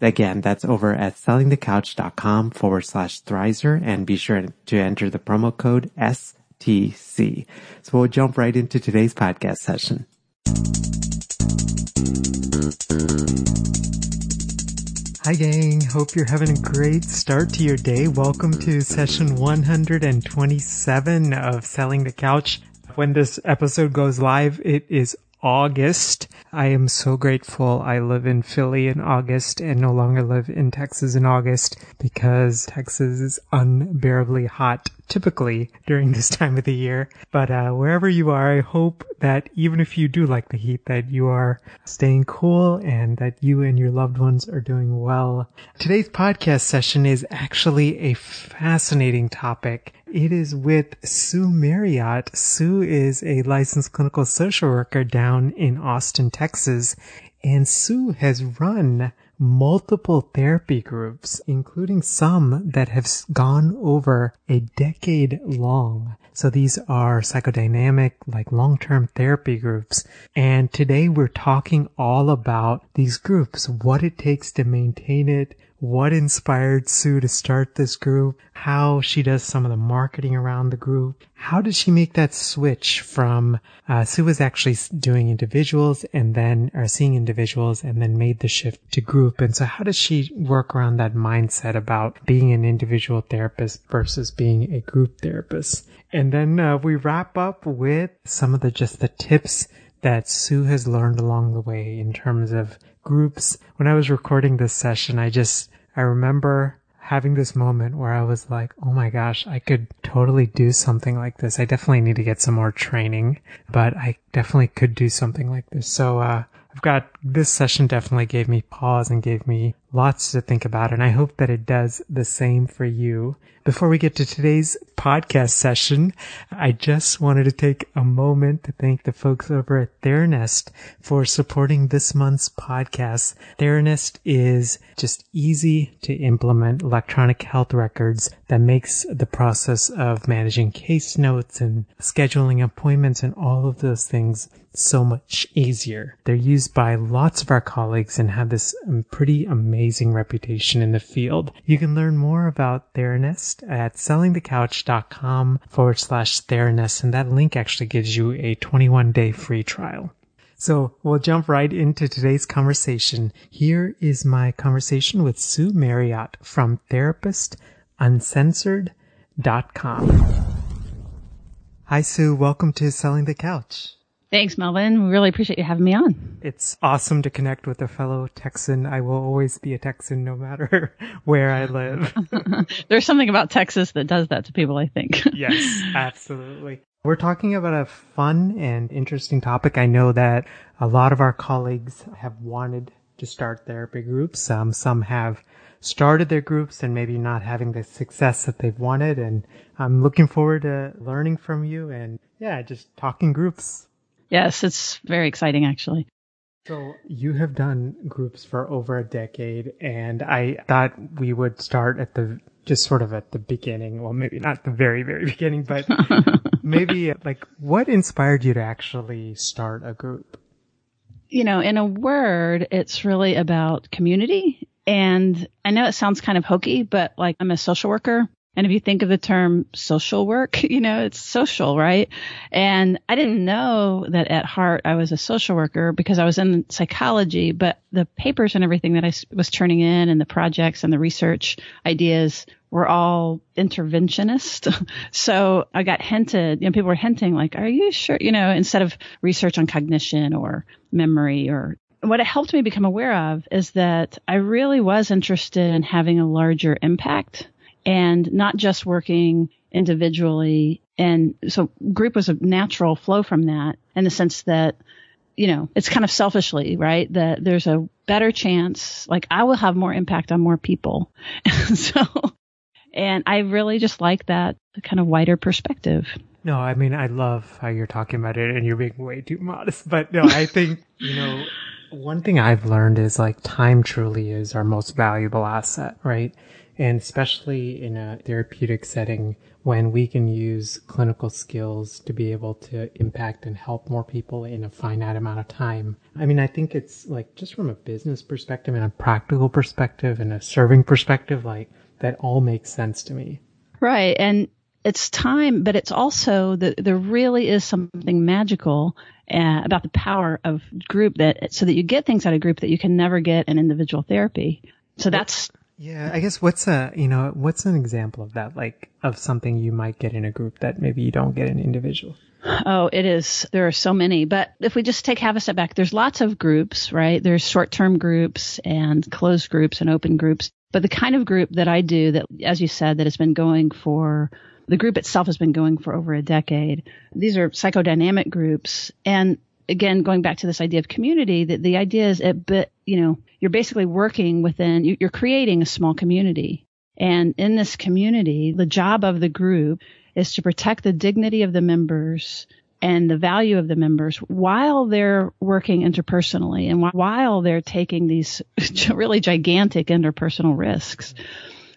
Again, that's over at sellingthecouch.com forward slash Thrizer and be sure to enter the promo code STC. So we'll jump right into today's podcast session. Hi gang, hope you're having a great start to your day. Welcome to session 127 of Selling the Couch. When this episode goes live, it is August. I am so grateful I live in Philly in August and no longer live in Texas in August because Texas is unbearably hot typically during this time of the year. But uh, wherever you are, I hope that even if you do like the heat, that you are staying cool and that you and your loved ones are doing well. Today's podcast session is actually a fascinating topic. It is with Sue Marriott. Sue is a licensed clinical social worker down in Austin, Texas, and Sue has run multiple therapy groups, including some that have gone over a decade long. So these are psychodynamic, like long-term therapy groups. And today we're talking all about these groups, what it takes to maintain it, what inspired Sue to start this group, how she does some of the marketing around the group. How did she make that switch from, uh, Sue was actually doing individuals and then, or seeing individuals and then made the shift to group. And so how does she work around that mindset about being an individual therapist versus being a group therapist? And then uh, we wrap up with some of the, just the tips that Sue has learned along the way in terms of groups. When I was recording this session, I just, I remember having this moment where I was like, oh my gosh, I could totally do something like this. I definitely need to get some more training, but I definitely could do something like this. So, uh, I've got this session definitely gave me pause and gave me lots to think about, and I hope that it does the same for you. Before we get to today's podcast session, I just wanted to take a moment to thank the folks over at Theranest for supporting this month's podcast. Theranest is just easy to implement electronic health records that makes the process of managing case notes and scheduling appointments and all of those things so much easier. They're used by lots of our colleagues and have this pretty amazing reputation in the field. You can learn more about Theranest at sellingthecouch.com forward slash Theranest, and that link actually gives you a 21 day free trial. So we'll jump right into today's conversation. Here is my conversation with Sue Marriott from therapist.uncensored.com. Hi, Sue. Welcome to Selling the Couch. Thanks, Melvin. We really appreciate you having me on. It's awesome to connect with a fellow Texan. I will always be a Texan no matter where I live. There's something about Texas that does that to people, I think. yes, absolutely. We're talking about a fun and interesting topic. I know that a lot of our colleagues have wanted to start therapy groups. Um, some have started their groups and maybe not having the success that they've wanted. And I'm looking forward to learning from you and yeah, just talking groups. Yes, it's very exciting actually. So you have done groups for over a decade and I thought we would start at the just sort of at the beginning. Well, maybe not the very, very beginning, but maybe like what inspired you to actually start a group? You know, in a word, it's really about community. And I know it sounds kind of hokey, but like I'm a social worker And if you think of the term social work, you know, it's social, right? And I didn't know that at heart I was a social worker because I was in psychology, but the papers and everything that I was turning in and the projects and the research ideas were all interventionist. so I got hinted, you know, people were hinting like, are you sure, you know, instead of research on cognition or memory or what it helped me become aware of is that I really was interested in having a larger impact and not just working individually. And so group was a natural flow from that in the sense that, you know, it's kind of selfishly, right? That there's a better chance, like I will have more impact on more people. so, and I really just like that kind of wider perspective. No, I mean, I love how you're talking about it and you're being way too modest, but no, I think, you know, one thing I've learned is like time truly is our most valuable asset, right? And especially in a therapeutic setting when we can use clinical skills to be able to impact and help more people in a finite amount of time. I mean, I think it's like just from a business perspective and a practical perspective and a serving perspective, like that all makes sense to me. Right. And it's time, but it's also that there really is something magical uh, about the power of group that so that you get things out of group that you can never get in individual therapy. So that's yeah, I guess what's a you know what's an example of that like of something you might get in a group that maybe you don't get in individual. Oh, it is. There are so many. But if we just take half a step back, there's lots of groups, right? There's short term groups and closed groups and open groups. But the kind of group that I do that, as you said, that has been going for the group itself has been going for over a decade. These are psychodynamic groups. And again, going back to this idea of community, that the idea is it, you know, you're basically working within, you're creating a small community. And in this community, the job of the group is to protect the dignity of the members and the value of the members while they're working interpersonally and while they're taking these really gigantic interpersonal risks.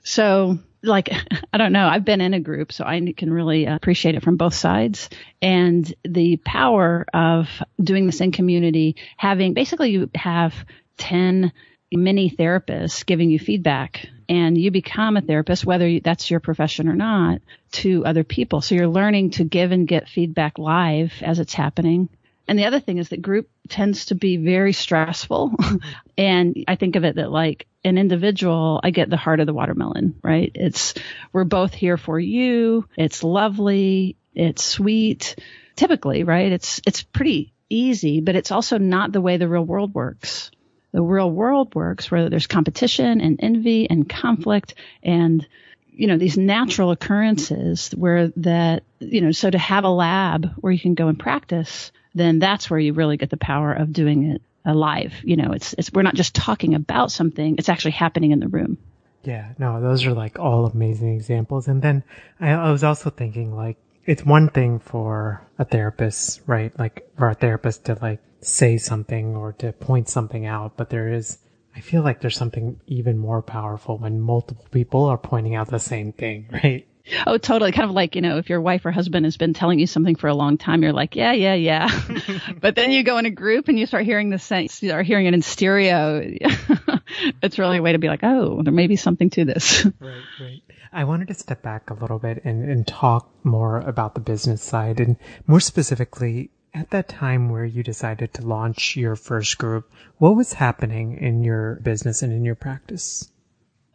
So like I don't know. I've been in a group, so I can really appreciate it from both sides. And the power of doing this in community, having basically you have ten mini therapists giving you feedback, and you become a therapist, whether that's your profession or not, to other people. So you're learning to give and get feedback live as it's happening. And the other thing is that group tends to be very stressful. and I think of it that like an individual, I get the heart of the watermelon, right? It's, we're both here for you. It's lovely. It's sweet. Typically, right? It's, it's pretty easy, but it's also not the way the real world works. The real world works where there's competition and envy and conflict and, you know, these natural occurrences where that, you know, so to have a lab where you can go and practice, then that's where you really get the power of doing it alive. You know, it's, it's, we're not just talking about something, it's actually happening in the room. Yeah, no, those are like all amazing examples. And then I, I was also thinking like, it's one thing for a therapist, right? Like for a therapist to like say something or to point something out, but there is, I feel like there's something even more powerful when multiple people are pointing out the same thing, right? Oh, totally. Kind of like, you know, if your wife or husband has been telling you something for a long time, you're like, yeah, yeah, yeah. but then you go in a group and you start hearing the same, you start hearing it in stereo. it's really a way to be like, oh, there may be something to this. Right, right. I wanted to step back a little bit and, and talk more about the business side and more specifically at that time where you decided to launch your first group, what was happening in your business and in your practice?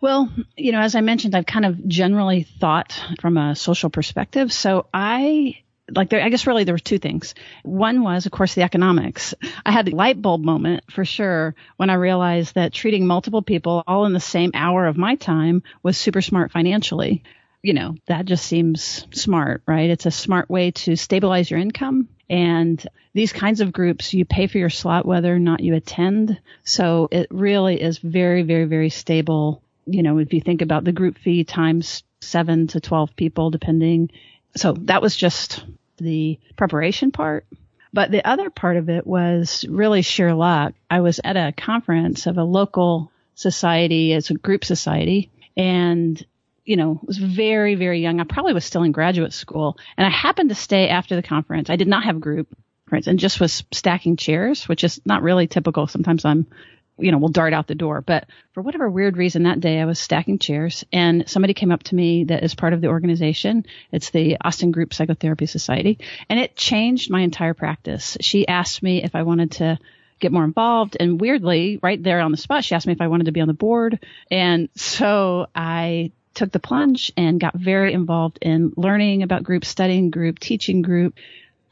Well, you know, as I mentioned, I've kind of generally thought from a social perspective. So I like there, I guess really there were two things. One was, of course, the economics. I had the light bulb moment for sure when I realized that treating multiple people all in the same hour of my time was super smart financially. You know, that just seems smart, right? It's a smart way to stabilize your income. And these kinds of groups, you pay for your slot whether or not you attend. So it really is very, very, very stable you know, if you think about the group fee times seven to 12 people, depending. So that was just the preparation part. But the other part of it was really sheer luck. I was at a conference of a local society. It's a group society and you know, was very, very young. I probably was still in graduate school and I happened to stay after the conference. I did not have a group and just was stacking chairs, which is not really typical. Sometimes I'm you know, will dart out the door. But for whatever weird reason that day I was stacking chairs and somebody came up to me that is part of the organization. It's the Austin Group Psychotherapy Society and it changed my entire practice. She asked me if I wanted to get more involved. And weirdly, right there on the spot, she asked me if I wanted to be on the board. And so I took the plunge and got very involved in learning about group, studying group, teaching group,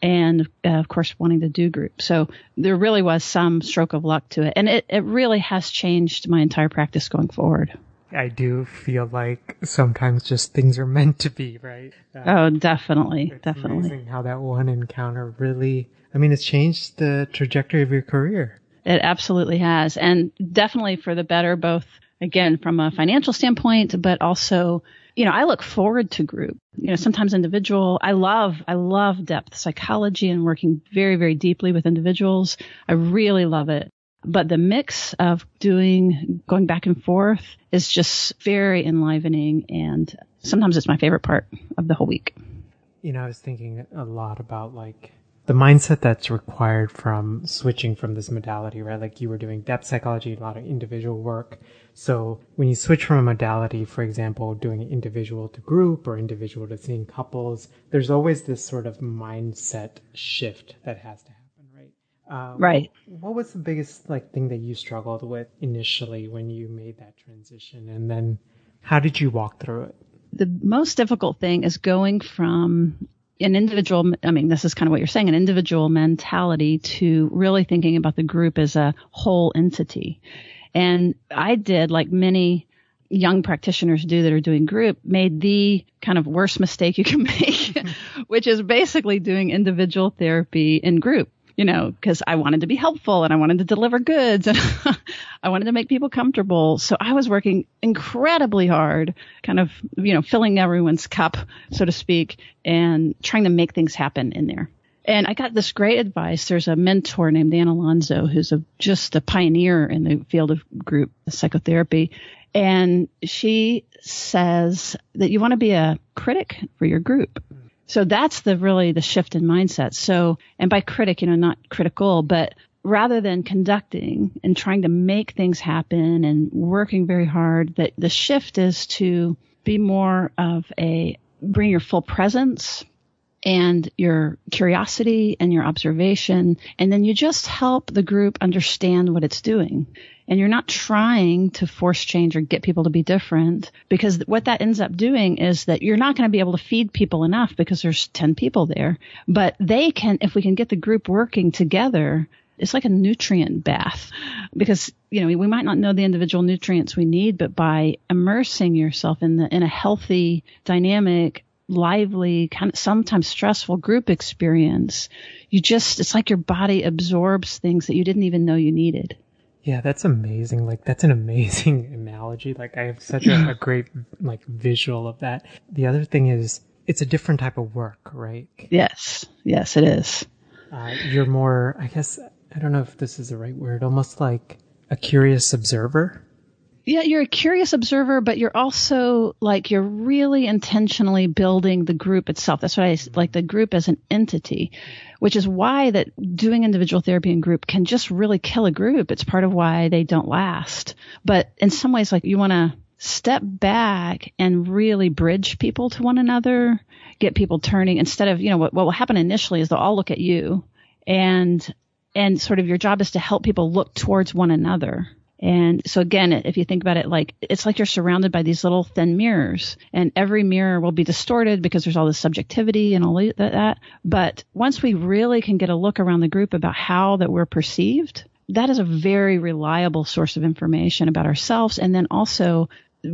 and uh, of course wanting to do group. So there really was some stroke of luck to it. And it, it really has changed my entire practice going forward. I do feel like sometimes just things are meant to be, right? Uh, oh, definitely. Definitely. how that one encounter really, I mean, it's changed the trajectory of your career. It absolutely has. And definitely for the better, both again, from a financial standpoint, but also you know, I look forward to group, you know, sometimes individual. I love, I love depth psychology and working very, very deeply with individuals. I really love it. But the mix of doing, going back and forth is just very enlivening. And sometimes it's my favorite part of the whole week. You know, I was thinking a lot about like the mindset that's required from switching from this modality, right? Like you were doing depth psychology, a lot of individual work. So when you switch from a modality, for example, doing individual to group or individual to seeing couples, there's always this sort of mindset shift that has to happen, right? Uh, right. What, what was the biggest like thing that you struggled with initially when you made that transition, and then how did you walk through it? The most difficult thing is going from an individual, I mean, this is kind of what you're saying, an individual mentality to really thinking about the group as a whole entity. And I did, like many young practitioners do that are doing group, made the kind of worst mistake you can make, which is basically doing individual therapy in group you know, because I wanted to be helpful and I wanted to deliver goods and I wanted to make people comfortable. So I was working incredibly hard, kind of, you know, filling everyone's cup, so to speak, and trying to make things happen in there. And I got this great advice. There's a mentor named Anne Alonso who's a, just a pioneer in the field of group psychotherapy. And she says that you want to be a critic for your group. So that's the really the shift in mindset. So, and by critic, you know, not critical, but rather than conducting and trying to make things happen and working very hard, that the shift is to be more of a bring your full presence and your curiosity and your observation. And then you just help the group understand what it's doing and you're not trying to force change or get people to be different because what that ends up doing is that you're not going to be able to feed people enough because there's 10 people there. But they can, if we can get the group working together, it's like a nutrient bath because you know we might not know the individual nutrients we need but by immersing yourself in the in a healthy dynamic lively kind of sometimes stressful group experience you just it's like your body absorbs things that you didn't even know you needed yeah, that's amazing. Like that's an amazing analogy. Like I have such a, a, great like visual of that. The other thing is it's a different type of work, right? Yes. Yes, it is. Uh, you're more, I guess, I don't know if this is the right word, almost like a curious observer yeah, you're a curious observer, but you're also like you're really intentionally building the group itself. That's what I like the group as an entity, which is why that doing individual therapy in group can just really kill a group. It's part of why they don't last. But in some ways, like you want to step back and really bridge people to one another, get people turning instead of, you know, what, what will happen initially is they'll all look at you and, and sort of your job is to help people look towards one another and so again, if you think about it, like it's like you're surrounded by these little thin mirrors and every mirror will be distorted because there's all this subjectivity and all that. But once we really can get a look around the group about how that we're perceived, that is a very reliable source of information about ourselves. And then also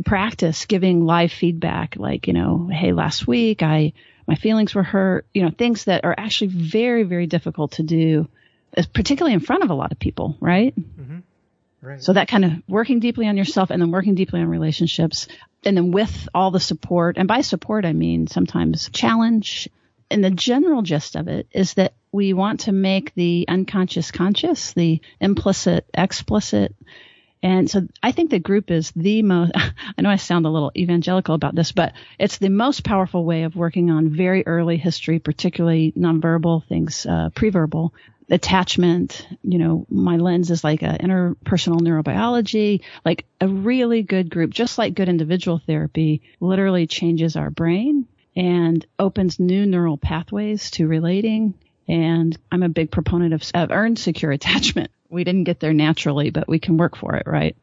practice giving live feedback like, you know, hey, last week I, my feelings were hurt, you know, things that are actually very, very difficult to do, particularly in front of a lot of people, right? Mm-hmm. Right. So that kind of working deeply on yourself and then working deeply on relationships and then with all the support and by support I mean sometimes challenge. And the general gist of it is that we want to make the unconscious conscious, the implicit explicit. And so I think the group is the most, I know I sound a little evangelical about this, but it's the most powerful way of working on very early history, particularly nonverbal things, uh, preverbal attachment. You know, my lens is like a interpersonal neurobiology, like a really good group, just like good individual therapy literally changes our brain and opens new neural pathways to relating. And I'm a big proponent of, of earned secure attachment we didn't get there naturally, but we can work for it, right?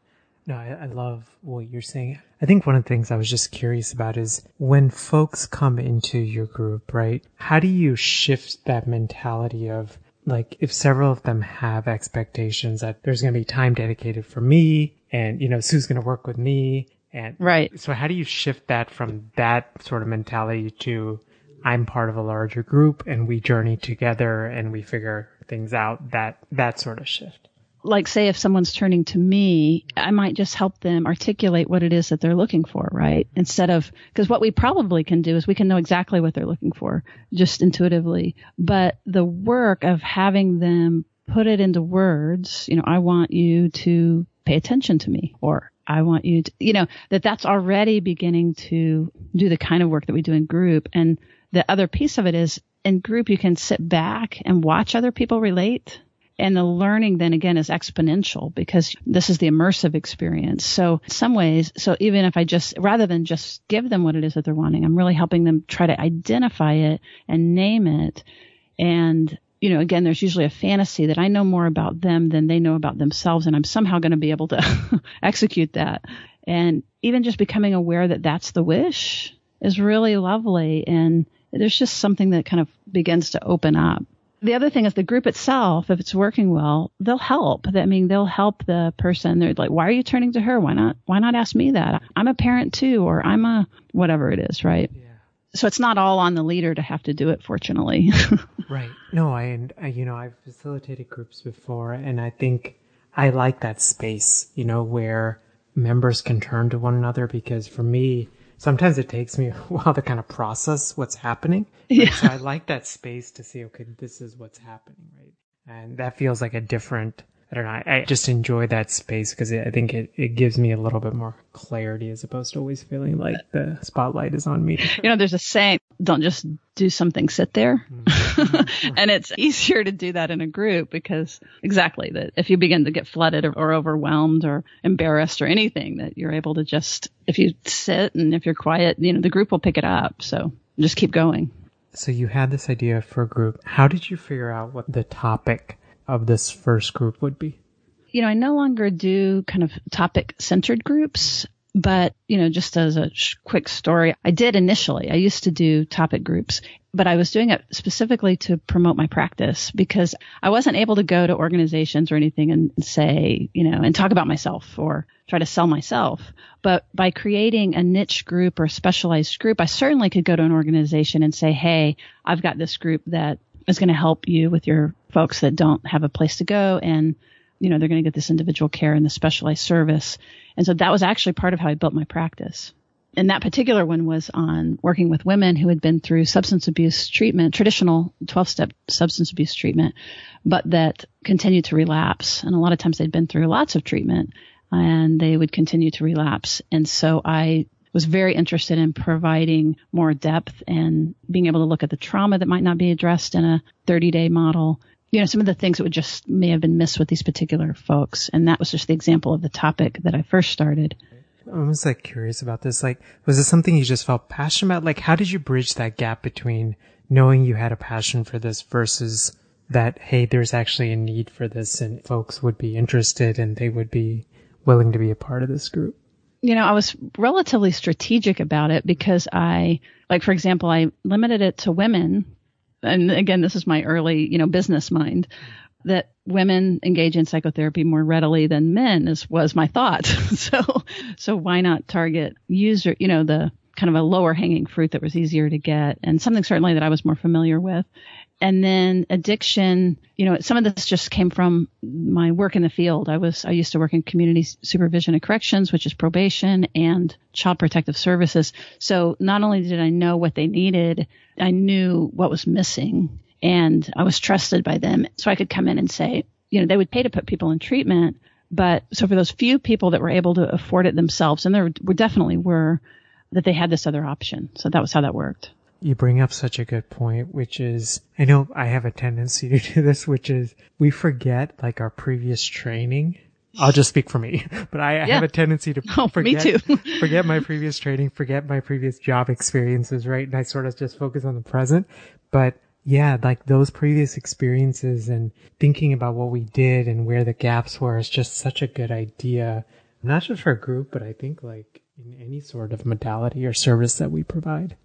No, I, I, love what you're saying. I think one of the things I was just curious about is when folks come into your group, right? How do you shift that mentality of like if several of them have expectations that there's going to be time dedicated for me and, you know, Sue's going to work with me. And right. So how do you shift that from that sort of mentality to I'm part of a larger group and we journey together and we figure things out, that, that sort of shift. Like say if someone's turning to me, I might just help them articulate what it is that they're looking for, right? Instead of, because what we probably can do is we can know exactly what they're looking for just intuitively. But the work of having them put it into words, you know, I want you to pay attention to me or I want you to, you know, that that's already beginning to do the kind of work that we do in group. And the other piece of it is in group, you can sit back and watch other people relate. And the learning then again is exponential because this is the immersive experience. So some ways, so even if I just, rather than just give them what it is that they're wanting, I'm really helping them try to identify it and name it. And, you know, again, there's usually a fantasy that I know more about them than they know about themselves. And I'm somehow going to be able to execute that. And even just becoming aware that that's the wish is really lovely. And there's just something that kind of begins to open up. The other thing is the group itself, if it's working well, they'll help. I mean, they'll help the person. They're like, why are you turning to her? Why not, why not ask me that? I'm a parent too, or I'm a whatever it is, right? Yeah. So it's not all on the leader to have to do it, fortunately. right. No, I, I, uh, you know, I've facilitated groups before and I think I like that space, you know, where members can turn to one another because for me, sometimes it takes me a while to kind of process what's happening. Yeah. So I like that space to see, okay, this is what's happening, right? And that feels like a different, I don't know, I, I just enjoy that space because I think it, it gives me a little bit more clarity as opposed to always feeling like the spotlight is on me. You know, there's a saying, don't just do something, sit there. Mm-hmm. and it's easier to do that in a group because exactly that if you begin to get flooded or, or overwhelmed or embarrassed or anything that you're able to just, if you sit and if you're quiet, you know, the group will pick it up. So just keep going. So you had this idea for a group. How did you figure out what the topic of this first group would be? You know, I no longer do kind of topic centered groups. But, you know, just as a sh- quick story, I did initially. I used to do topic groups, but I was doing it specifically to promote my practice because I wasn't able to go to organizations or anything and say, you know, and talk about myself or try to sell myself. But by creating a niche group or a specialized group, I certainly could go to an organization and say, Hey, I've got this group that is going to help you with your folks that don't have a place to go and you know, they're going to get this individual care and the specialized service. And so that was actually part of how I built my practice. And that particular one was on working with women who had been through substance abuse treatment, traditional 12 step substance abuse treatment, but that continued to relapse. And a lot of times they'd been through lots of treatment and they would continue to relapse. And so I was very interested in providing more depth and being able to look at the trauma that might not be addressed in a 30 day model you know, some of the things that would just may have been missed with these particular folks. And that was just the example of the topic that I first started. I was like curious about this. Like, was this something you just felt passionate about? Like, how did you bridge that gap between knowing you had a passion for this versus that, hey, there's actually a need for this and folks would be interested and they would be willing to be a part of this group? You know, I was relatively strategic about it because I, like, for example, I limited it to women and again, this is my early, you know, business mind that women engage in psychotherapy more readily than men is was my thought. so so why not target user, you know, the kind of a lower hanging fruit that was easier to get and something certainly that I was more familiar with. And then addiction, you know, some of this just came from my work in the field. I was, I used to work in community supervision and corrections, which is probation and child protective services. So not only did I know what they needed, I knew what was missing and I was trusted by them. So I could come in and say, you know, they would pay to put people in treatment, But so for those few people that were able to afford it themselves, and there were definitely were, that they had this other option. So that was how that worked. You bring up such a good point, which is, I know I have a tendency to do this, which is we forget like our previous training. I'll just speak for me, but I, I have a tendency to oh, forget, me too. forget my previous training, forget my previous job experiences, right? And I sort of just focus on the present. But yeah, like those previous experiences and thinking about what we did and where the gaps were is just such a good idea. Not just for a group, but I think like in any sort of modality or service that we provide.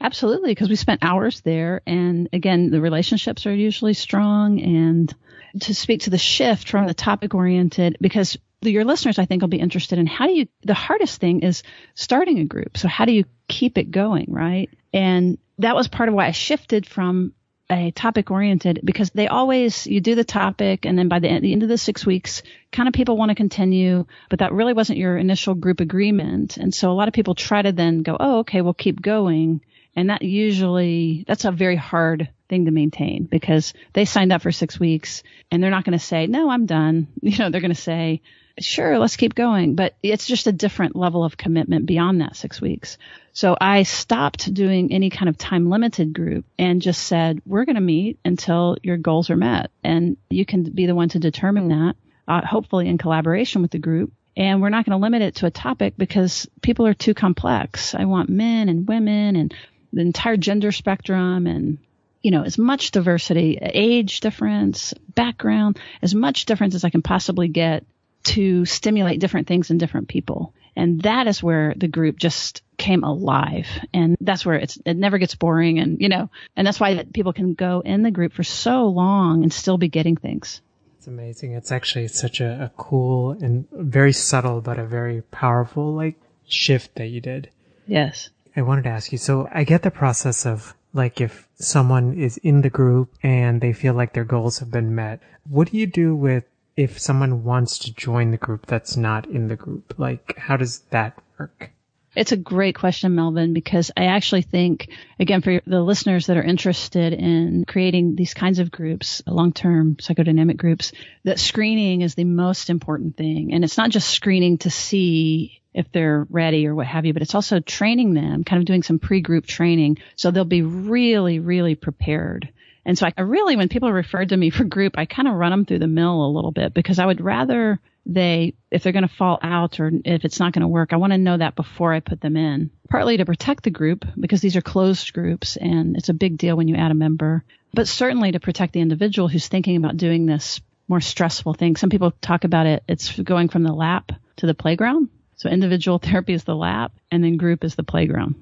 Absolutely, because we spent hours there. And again, the relationships are usually strong. And to speak to the shift from the topic oriented, because your listeners, I think, will be interested in how do you, the hardest thing is starting a group. So how do you keep it going, right? And that was part of why I shifted from a topic oriented because they always you do the topic and then by the end, the end of the six weeks kind of people want to continue but that really wasn't your initial group agreement. And so a lot of people try to then go oh okay we'll keep going. And that usually that's a very hard thing to maintain because they signed up for six weeks and they're not going to say no i'm done you know they're going to say sure, let's keep going. But it's just a different level of commitment beyond that six weeks. So I stopped doing any kind of time limited group and just said, we're going to meet until your goals are met. And you can be the one to determine that, uh, hopefully in collaboration with the group. And we're not going to limit it to a topic because people are too complex. I want men and women and the entire gender spectrum and you know, as much diversity, age difference, background, as much difference as I can possibly get to stimulate different things in different people. And that is where the group just came alive. And that's where it's, it never gets boring. And, you know, and that's why people can go in the group for so long and still be getting things. It's amazing. It's actually such a, a cool and very subtle, but a very powerful like shift that you did. Yes. I wanted to ask you. So I get the process of like if someone is in the group and they feel like their goals have been met, what do you do with if someone wants to join the group that's not in the group? Like, how does that work? It's a great question, Melvin, because I actually think, again, for the listeners that are interested in creating these kinds of groups, long-term psychodynamic groups, that screening is the most important thing. And it's not just screening to see if they're ready or what have you, but it's also training them, kind of doing some pre-group training. So they'll be really, really prepared and so I really, when people referred to me for group, I kind of run them through the mill a little bit because I would rather they, if they're going to fall out or if it's not going to work, I want to know that before I put them in. Partly to protect the group because these are closed groups and it's a big deal when you add a member, but certainly to protect the individual who's thinking about doing this more stressful thing. Some people talk about it. It's going from the lap to the playground. So individual therapy is the lap and then group is the playground.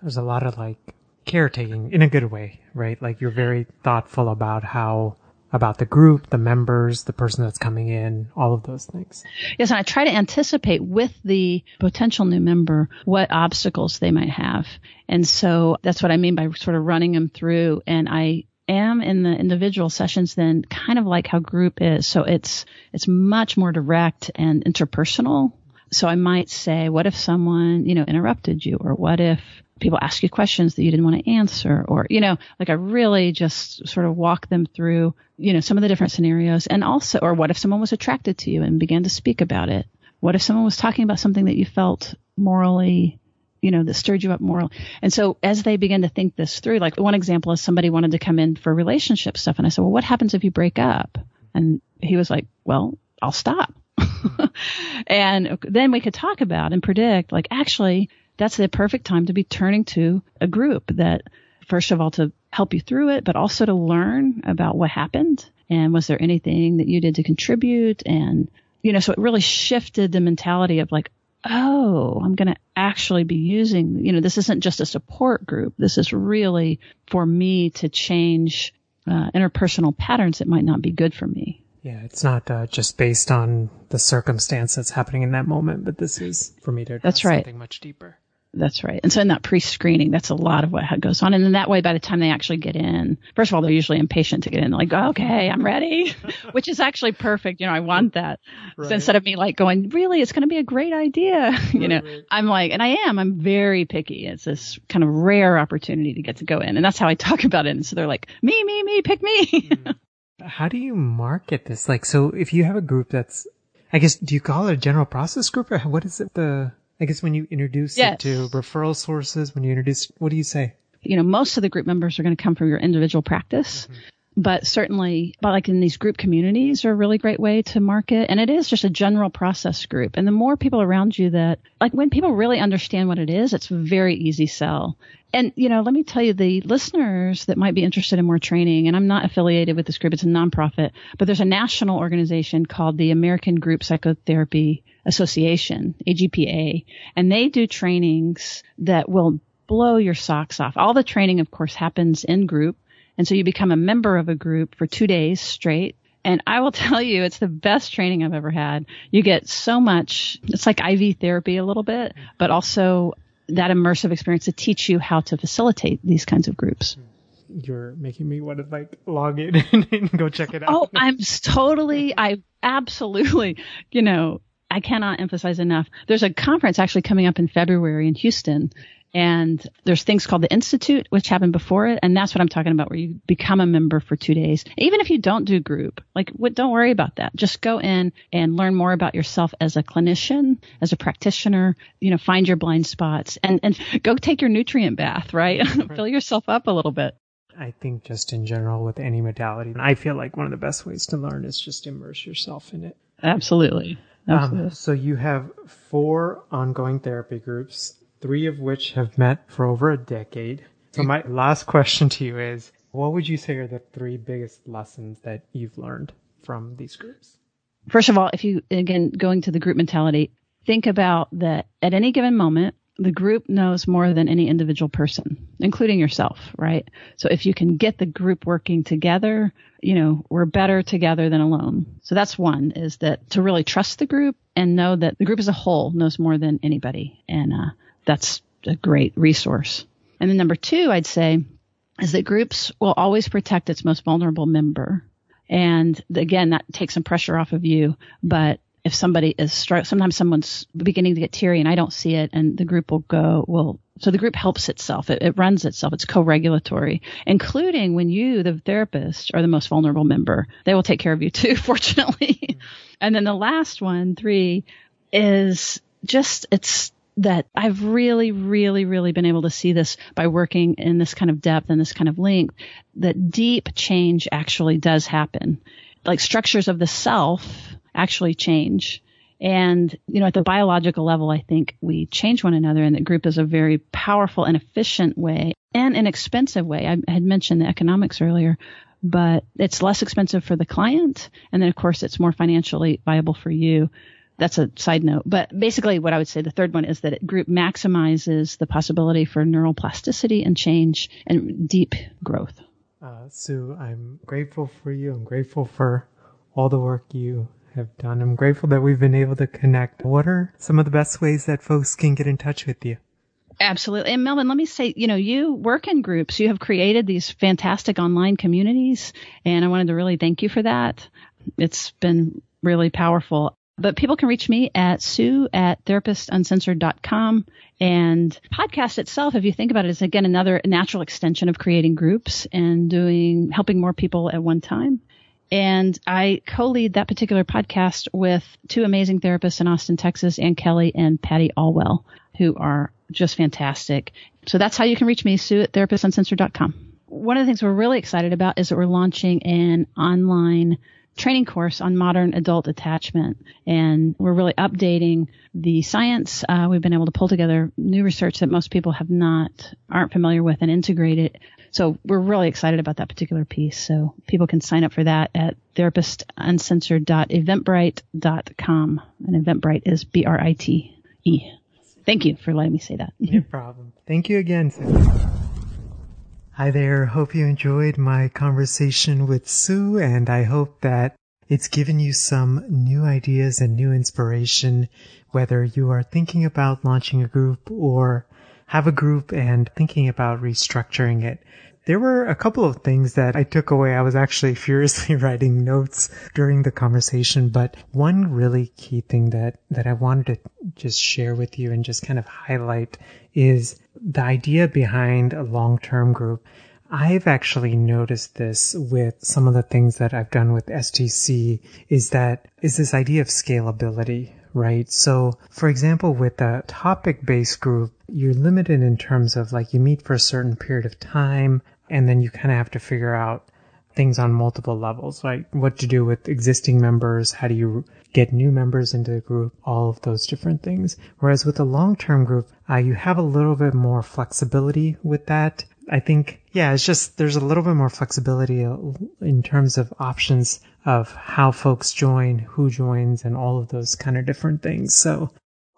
There's a lot of like caretaking in a good way, right? Like you're very thoughtful about how about the group, the members, the person that's coming in, all of those things. Yes, and I try to anticipate with the potential new member what obstacles they might have. And so that's what I mean by sort of running them through and I am in the individual sessions then kind of like how group is. So it's it's much more direct and interpersonal. So I might say, what if someone, you know, interrupted you? Or what if people ask you questions that you didn't want to answer? Or you know like i really just sort of walk them through you know some of the different scenarios. And also or what if someone was attracted to you and began to speak about it? What if someone was talking about something that you felt morally you know that stirred you up morally? And so as they begin to think this through like one example is somebody wanted to come in for relationship stuff. And i said well what happens if you break up? And he was like well i'll stop and then we could talk about and predict like actually that's the perfect time to be turning to a group that, first of all, to help you through it, but also to learn about what happened. And was there anything that you did to contribute? And you know so it really shifted the mentality of like oh i'm going to actually be using you know this isn't just a support group. This is really for me to change uh, interpersonal patterns that might not be good for me yeah it's not uh, just based on the circumstance that's happening in that moment but this is for me to that's right something much deeper that's right. And so in that pre-screening, that's a lot of what goes on. And then that way, by the time they actually get in, first of all, they're usually impatient to get in. They're like, okay, I'm ready, which is actually perfect. You know, I want that. Right. So instead of me like going, really, it's going to be a great idea. you know, right. I'm like, and I am, I'm very picky. It's this kind of rare opportunity to get to go in. And that's how I talk about it. And so they're like, me, me, me, pick me. How do you market this? Like, so if you have a group that's, I guess, do you call it a general process group or what is it? The, I guess when you introduce yes. it to referral sources, when you introduce, what do you say? You know, most of the group members are going to come from your individual practice. Mm-hmm but certainly but like in these group communities are a really great way to market and it is just a general process group. And the more people around you that like when people really understand what it is it's very easy sell. And you know let me tell you the listeners that might be interested in more training and i'm not affiliated with this group it's a nonprofit but there's a national organization called the american group psychotherapy association agpa and they do trainings that will blow your socks off. All the training of course happens in group and so you become a member of a group for two days straight. And I will tell you, it's the best training I've ever had. You get so much, it's like IV therapy a little bit, but also that immersive experience to teach you how to facilitate these kinds of groups. You're making me want to like log in and go check it out. Oh, I'm totally, I absolutely, you know, I cannot emphasize enough. There's a conference actually coming up in February in Houston and there's things called the Institute, which happened before it. And that's what I'm talking about, where you become a member for two days. Even if you don't do group, like what, don't worry about that. Just go in and learn more about yourself as a clinician, as a practitioner, you know, find your blind spots and, and go take your nutrient bath, right? Fill yourself up a little bit. I think just in general with any modality, I feel like one of the best ways to learn is just immerse yourself in it. Absolutely. Absolutely. Um, so you have four ongoing therapy groups three of which have met for over a decade. So my last question to you is, what would you say are the three biggest lessons that you've learned from these groups? First of all, if you, again, going to the group mentality, think about that at any given moment, the group knows more than any individual person, including yourself, right? So if you can get the group working together, you know, we're better together than alone. So that's one is that to really trust the group and know that the group as a whole knows more than anybody. And, uh, that's a great resource. And then number two, I'd say, is that groups will always protect its most vulnerable member. And again, that takes some pressure off of you. But if somebody is sometimes someone's beginning to get teary and I don't see it and the group will go, well, so the group helps itself. It, it runs itself. It's co-regulatory, including when you, the therapist, are the most vulnerable member. They will take care of you too, fortunately. and then the last one, three, is just, it's that I've really, really, really been able to see this by working in this kind of depth and this kind of length, that deep change actually does happen. Like structures of the self actually change. And, you know, at the biological level, I think we change one another and the group is a very powerful and efficient way and an expensive way. I had mentioned the economics earlier, but it's less expensive for the client. And then, of course, it's more financially viable for you that's a side note. But basically, what I would say the third one is that it group maximizes the possibility for neuroplasticity and change and deep growth. Uh, Sue, I'm grateful for you. I'm grateful for all the work you have done. I'm grateful that we've been able to connect. What are some of the best ways that folks can get in touch with you? Absolutely. And Melvin, let me say, you know, you work in groups. You have created these fantastic online communities, and I wanted to really thank you for that. It's been really powerful. But people can reach me at sue at therapistuncensored.com. And podcast itself, if you think about it, is again another natural extension of creating groups and doing, helping more people at one time. And I co-lead that particular podcast with two amazing therapists in Austin, Texas, Ann Kelly and Patty Allwell, who are just fantastic. So that's how you can reach me, Sue at therapistuncensored.com. One of the things we're really excited about is that we're launching an online training course on modern adult attachment. And we're really updating the science. Uh, we've been able to pull together new research that most people have not, aren't familiar with and integrate it. So we're really excited about that particular piece. So people can sign up for that at therapistuncensored.eventbrite.com. And Eventbrite is B-R-I-T-E. Thank you for letting me say that. No problem. Thank you again, Sue. Hi there. Hope you enjoyed my conversation with Sue, and I hope that it's given you some new ideas and new inspiration, whether you are thinking about launching a group or have a group and thinking about restructuring it. There were a couple of things that I took away. I was actually furiously writing notes during the conversation, but one really key thing that, that I wanted to just share with you and just kind of highlight is the idea behind a long-term group. I've actually noticed this with some of the things that I've done with STC is that is this idea of scalability, right? So, for example, with a topic based group, you're limited in terms of like you meet for a certain period of time and then you kind of have to figure out things on multiple levels, like what to do with existing members, how do you get new members into the group, all of those different things. Whereas with a long-term group, uh, you have a little bit more flexibility with that. I think, yeah, it's just, there's a little bit more flexibility in terms of options of how folks join, who joins, and all of those kind of different things. So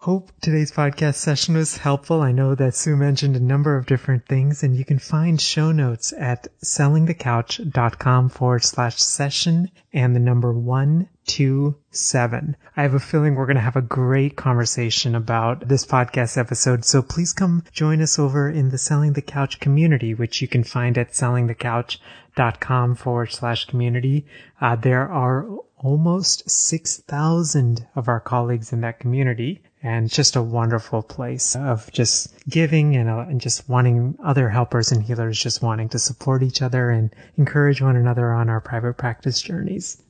Hope today's podcast session was helpful. I know that Sue mentioned a number of different things and you can find show notes at sellingthecouch.com forward slash session and the number one, two, seven. I have a feeling we're going to have a great conversation about this podcast episode. So please come join us over in the Selling the Couch community, which you can find at sellingthecouch.com forward slash community. Uh, there are almost 6,000 of our colleagues in that community and just a wonderful place of just giving and, uh, and just wanting other helpers and healers just wanting to support each other and encourage one another on our private practice journeys.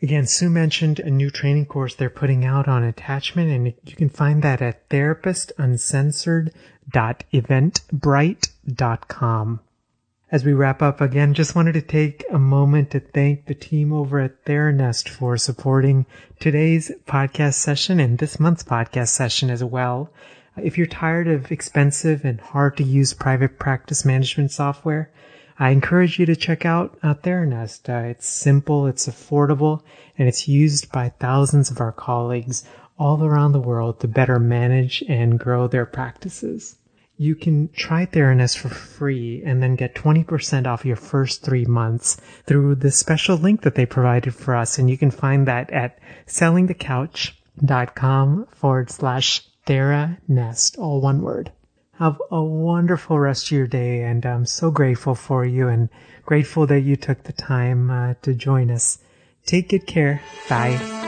Again, Sue mentioned a new training course they're putting out on attachment, and you can find that at therapistuncensored.eventbrite.com. As we wrap up again, just wanted to take a moment to thank the team over at Theranest for supporting today's podcast session and this month's podcast session as well. If you're tired of expensive and hard to use private practice management software, I encourage you to check out uh, Theranest. Uh, it's simple, it's affordable, and it's used by thousands of our colleagues all around the world to better manage and grow their practices you can try Theranest for free and then get 20% off your first three months through the special link that they provided for us. And you can find that at sellingthecouch.com forward slash Theranest, all one word. Have a wonderful rest of your day and I'm so grateful for you and grateful that you took the time uh, to join us. Take good care. Bye.